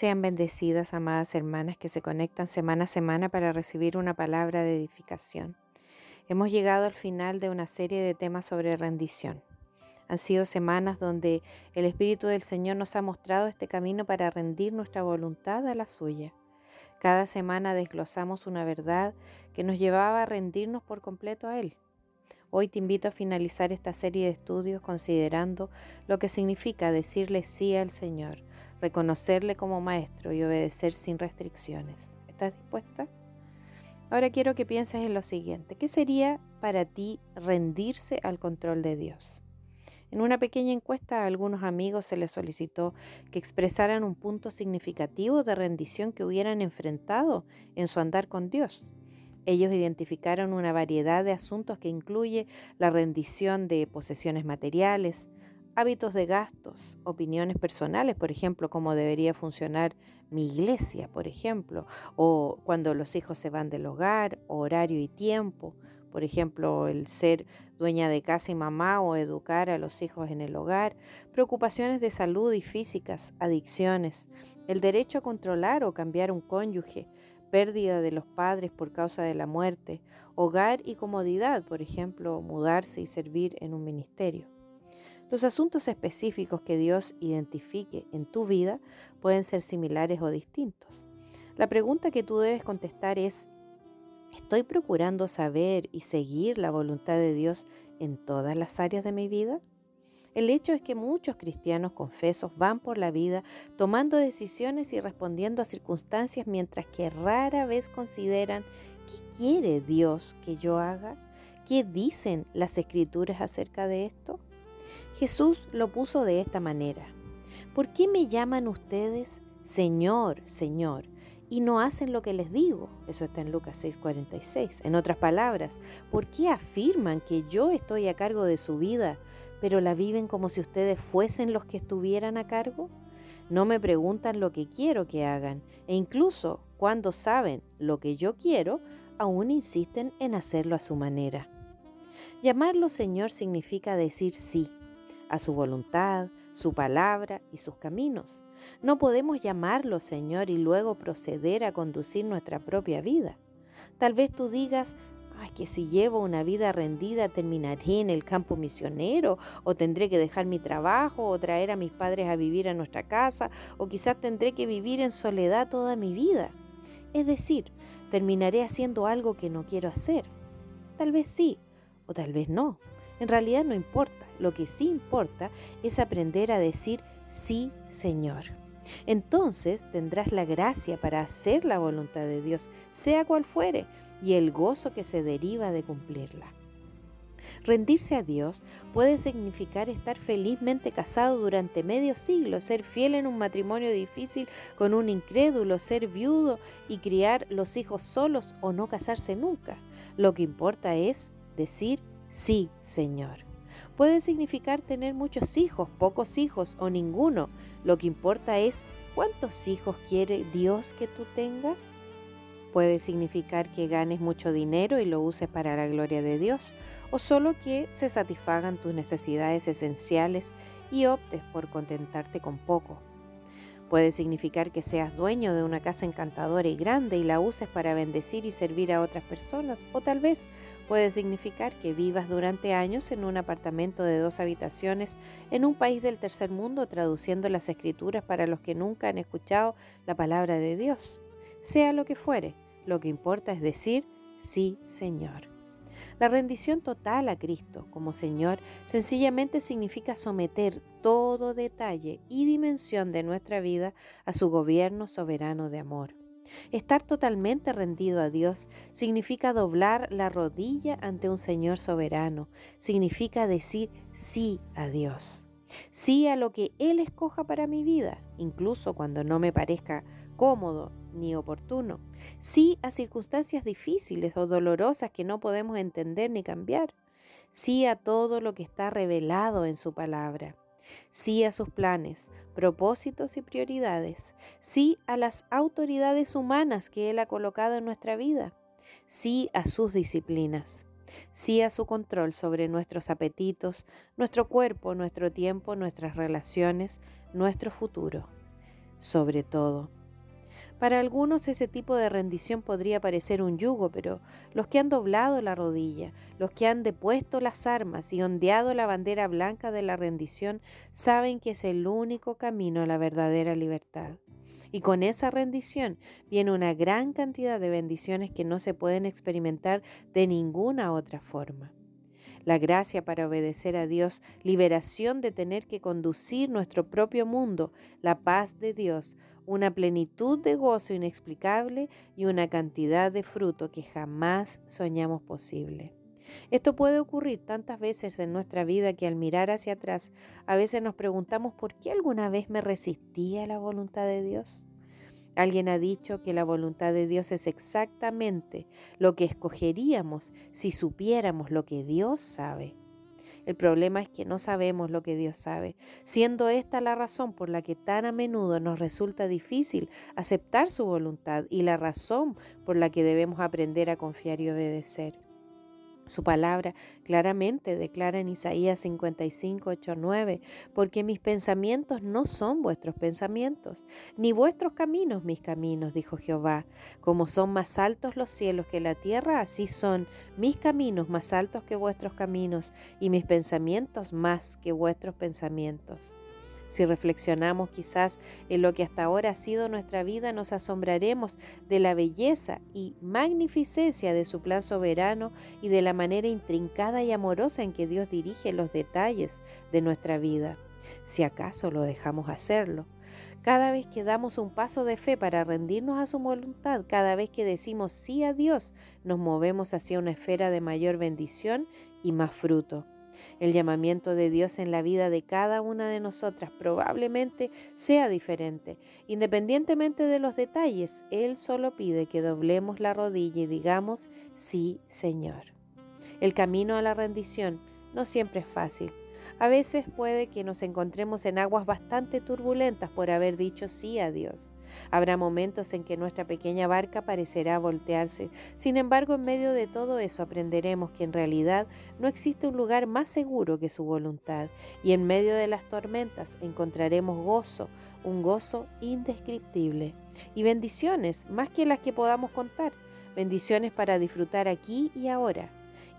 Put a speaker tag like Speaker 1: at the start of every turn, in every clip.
Speaker 1: Sean bendecidas, amadas hermanas que se conectan semana a semana para recibir una palabra de edificación. Hemos llegado al final de una serie de temas sobre rendición. Han sido semanas donde el Espíritu del Señor nos ha mostrado este camino para rendir nuestra voluntad a la suya. Cada semana desglosamos una verdad que nos llevaba a rendirnos por completo a Él. Hoy te invito a finalizar esta serie de estudios considerando lo que significa decirle sí al Señor, reconocerle como maestro y obedecer sin restricciones. ¿Estás dispuesta? Ahora quiero que pienses en lo siguiente. ¿Qué sería para ti rendirse al control de Dios? En una pequeña encuesta a algunos amigos se les solicitó que expresaran un punto significativo de rendición que hubieran enfrentado en su andar con Dios. Ellos identificaron una variedad de asuntos que incluye la rendición de posesiones materiales, hábitos de gastos, opiniones personales, por ejemplo, cómo debería funcionar mi iglesia, por ejemplo, o cuando los hijos se van del hogar, horario y tiempo, por ejemplo, el ser dueña de casa y mamá o educar a los hijos en el hogar, preocupaciones de salud y físicas, adicciones, el derecho a controlar o cambiar un cónyuge, pérdida de los padres por causa de la muerte, hogar y comodidad, por ejemplo, mudarse y servir en un ministerio. Los asuntos específicos que Dios identifique en tu vida pueden ser similares o distintos. La pregunta que tú debes contestar es, ¿estoy procurando saber y seguir la voluntad de Dios en todas las áreas de mi vida? El hecho es que muchos cristianos confesos van por la vida tomando decisiones y respondiendo a circunstancias mientras que rara vez consideran qué quiere Dios que yo haga, qué dicen las escrituras acerca de esto. Jesús lo puso de esta manera. ¿Por qué me llaman ustedes Señor, Señor? y no hacen lo que les digo. Eso está en Lucas 6:46. En otras palabras, ¿por qué afirman que yo estoy a cargo de su vida, pero la viven como si ustedes fuesen los que estuvieran a cargo? No me preguntan lo que quiero que hagan e incluso cuando saben lo que yo quiero, aún insisten en hacerlo a su manera. Llamarlo Señor significa decir sí a su voluntad, su palabra y sus caminos. No podemos llamarlo Señor y luego proceder a conducir nuestra propia vida. Tal vez tú digas, ay, que si llevo una vida rendida terminaré en el campo misionero, o tendré que dejar mi trabajo, o traer a mis padres a vivir a nuestra casa, o quizás tendré que vivir en soledad toda mi vida. Es decir, terminaré haciendo algo que no quiero hacer. Tal vez sí, o tal vez no. En realidad no importa. Lo que sí importa es aprender a decir sí, Señor. Entonces tendrás la gracia para hacer la voluntad de Dios, sea cual fuere, y el gozo que se deriva de cumplirla. Rendirse a Dios puede significar estar felizmente casado durante medio siglo, ser fiel en un matrimonio difícil con un incrédulo, ser viudo y criar los hijos solos o no casarse nunca. Lo que importa es decir sí, Señor. Puede significar tener muchos hijos, pocos hijos o ninguno. Lo que importa es cuántos hijos quiere Dios que tú tengas. Puede significar que ganes mucho dinero y lo uses para la gloria de Dios, o solo que se satisfagan tus necesidades esenciales y optes por contentarte con poco. Puede significar que seas dueño de una casa encantadora y grande y la uses para bendecir y servir a otras personas. O tal vez puede significar que vivas durante años en un apartamento de dos habitaciones en un país del tercer mundo traduciendo las escrituras para los que nunca han escuchado la palabra de Dios. Sea lo que fuere, lo que importa es decir, sí, Señor. La rendición total a Cristo como Señor sencillamente significa someter todo detalle y dimensión de nuestra vida a su gobierno soberano de amor. Estar totalmente rendido a Dios significa doblar la rodilla ante un Señor soberano, significa decir sí a Dios, sí a lo que Él escoja para mi vida, incluso cuando no me parezca cómodo ni oportuno, sí a circunstancias difíciles o dolorosas que no podemos entender ni cambiar, sí a todo lo que está revelado en su palabra, sí a sus planes, propósitos y prioridades, sí a las autoridades humanas que Él ha colocado en nuestra vida, sí a sus disciplinas, sí a su control sobre nuestros apetitos, nuestro cuerpo, nuestro tiempo, nuestras relaciones, nuestro futuro sobre todo. Para algunos ese tipo de rendición podría parecer un yugo, pero los que han doblado la rodilla, los que han depuesto las armas y ondeado la bandera blanca de la rendición, saben que es el único camino a la verdadera libertad. Y con esa rendición viene una gran cantidad de bendiciones que no se pueden experimentar de ninguna otra forma la gracia para obedecer a Dios, liberación de tener que conducir nuestro propio mundo, la paz de Dios, una plenitud de gozo inexplicable y una cantidad de fruto que jamás soñamos posible. Esto puede ocurrir tantas veces en nuestra vida que al mirar hacia atrás a veces nos preguntamos por qué alguna vez me resistí a la voluntad de Dios. Alguien ha dicho que la voluntad de Dios es exactamente lo que escogeríamos si supiéramos lo que Dios sabe. El problema es que no sabemos lo que Dios sabe, siendo esta la razón por la que tan a menudo nos resulta difícil aceptar su voluntad y la razón por la que debemos aprender a confiar y obedecer. Su palabra claramente declara en Isaías 55, 8, 9, porque mis pensamientos no son vuestros pensamientos, ni vuestros caminos mis caminos, dijo Jehová. Como son más altos los cielos que la tierra, así son mis caminos más altos que vuestros caminos, y mis pensamientos más que vuestros pensamientos. Si reflexionamos quizás en lo que hasta ahora ha sido nuestra vida, nos asombraremos de la belleza y magnificencia de su plan soberano y de la manera intrincada y amorosa en que Dios dirige los detalles de nuestra vida, si acaso lo dejamos hacerlo. Cada vez que damos un paso de fe para rendirnos a su voluntad, cada vez que decimos sí a Dios, nos movemos hacia una esfera de mayor bendición y más fruto. El llamamiento de Dios en la vida de cada una de nosotras probablemente sea diferente. Independientemente de los detalles, Él solo pide que doblemos la rodilla y digamos, sí, Señor. El camino a la rendición no siempre es fácil. A veces puede que nos encontremos en aguas bastante turbulentas por haber dicho sí a Dios. Habrá momentos en que nuestra pequeña barca parecerá voltearse. Sin embargo, en medio de todo eso aprenderemos que en realidad no existe un lugar más seguro que su voluntad. Y en medio de las tormentas encontraremos gozo, un gozo indescriptible. Y bendiciones, más que las que podamos contar. Bendiciones para disfrutar aquí y ahora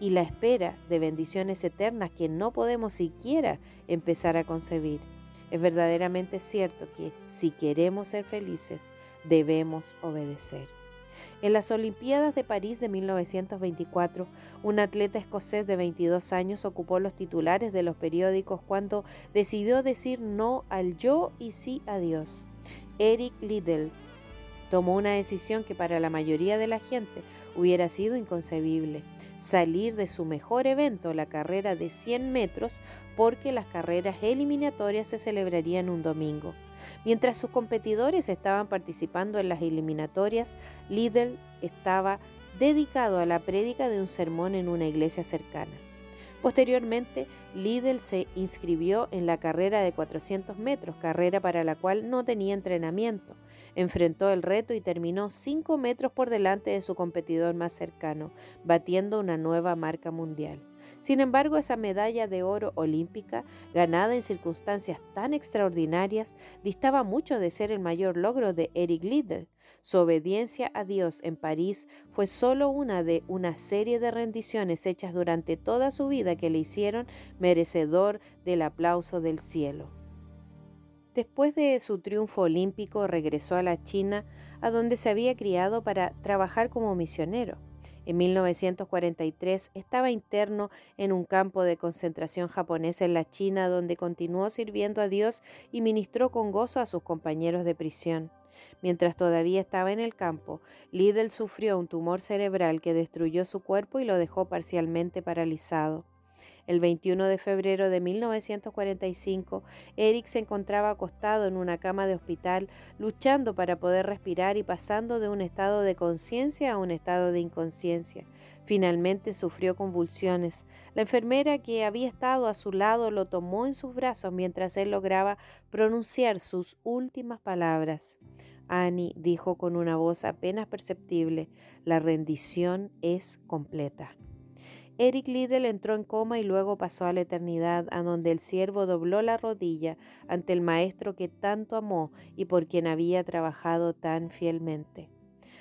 Speaker 1: y la espera de bendiciones eternas que no podemos siquiera empezar a concebir. Es verdaderamente cierto que si queremos ser felices, debemos obedecer. En las Olimpiadas de París de 1924, un atleta escocés de 22 años ocupó los titulares de los periódicos cuando decidió decir no al yo y sí a Dios. Eric Liddell tomó una decisión que para la mayoría de la gente hubiera sido inconcebible salir de su mejor evento, la carrera de 100 metros, porque las carreras eliminatorias se celebrarían un domingo. Mientras sus competidores estaban participando en las eliminatorias, Lidl estaba dedicado a la prédica de un sermón en una iglesia cercana. Posteriormente, Lidl se inscribió en la carrera de 400 metros, carrera para la cual no tenía entrenamiento. Enfrentó el reto y terminó 5 metros por delante de su competidor más cercano, batiendo una nueva marca mundial. Sin embargo, esa medalla de oro olímpica, ganada en circunstancias tan extraordinarias, distaba mucho de ser el mayor logro de Eric Liddell. Su obediencia a Dios en París fue solo una de una serie de rendiciones hechas durante toda su vida que le hicieron merecedor del aplauso del cielo. Después de su triunfo olímpico regresó a la China, a donde se había criado para trabajar como misionero. En 1943 estaba interno en un campo de concentración japonés en la China, donde continuó sirviendo a Dios y ministró con gozo a sus compañeros de prisión. Mientras todavía estaba en el campo, Liddell sufrió un tumor cerebral que destruyó su cuerpo y lo dejó parcialmente paralizado. El 21 de febrero de 1945, Eric se encontraba acostado en una cama de hospital, luchando para poder respirar y pasando de un estado de conciencia a un estado de inconsciencia. Finalmente sufrió convulsiones. La enfermera que había estado a su lado lo tomó en sus brazos mientras él lograba pronunciar sus últimas palabras. Annie dijo con una voz apenas perceptible, la rendición es completa. Eric Liddell entró en coma y luego pasó a la eternidad, a donde el siervo dobló la rodilla ante el maestro que tanto amó y por quien había trabajado tan fielmente.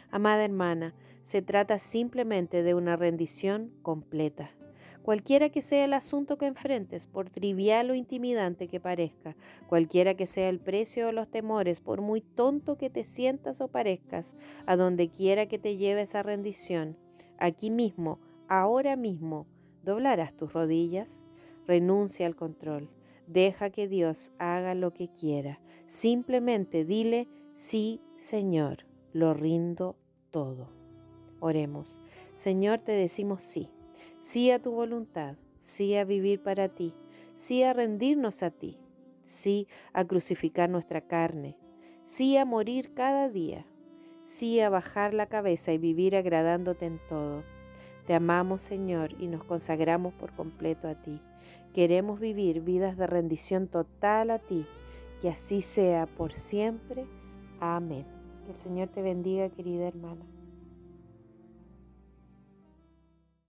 Speaker 1: Amada hermana, se trata simplemente de una rendición completa. Cualquiera que sea el asunto que enfrentes, por trivial o intimidante que parezca, cualquiera que sea el precio o los temores, por muy tonto que te sientas o parezcas, a donde quiera que te lleve esa rendición, aquí mismo, ahora mismo, doblarás tus rodillas, renuncia al control, deja que Dios haga lo que quiera, simplemente dile, sí, Señor, lo rindo todo. Oremos, Señor, te decimos sí sí a tu voluntad, sí a vivir para ti, sí a rendirnos a ti, sí a crucificar nuestra carne, sí a morir cada día, sí a bajar la cabeza y vivir agradándote en todo. Te amamos, Señor, y nos consagramos por completo a ti. Queremos vivir vidas de rendición total a ti. Que así sea por siempre. Amén. Que el Señor te bendiga, querida hermana.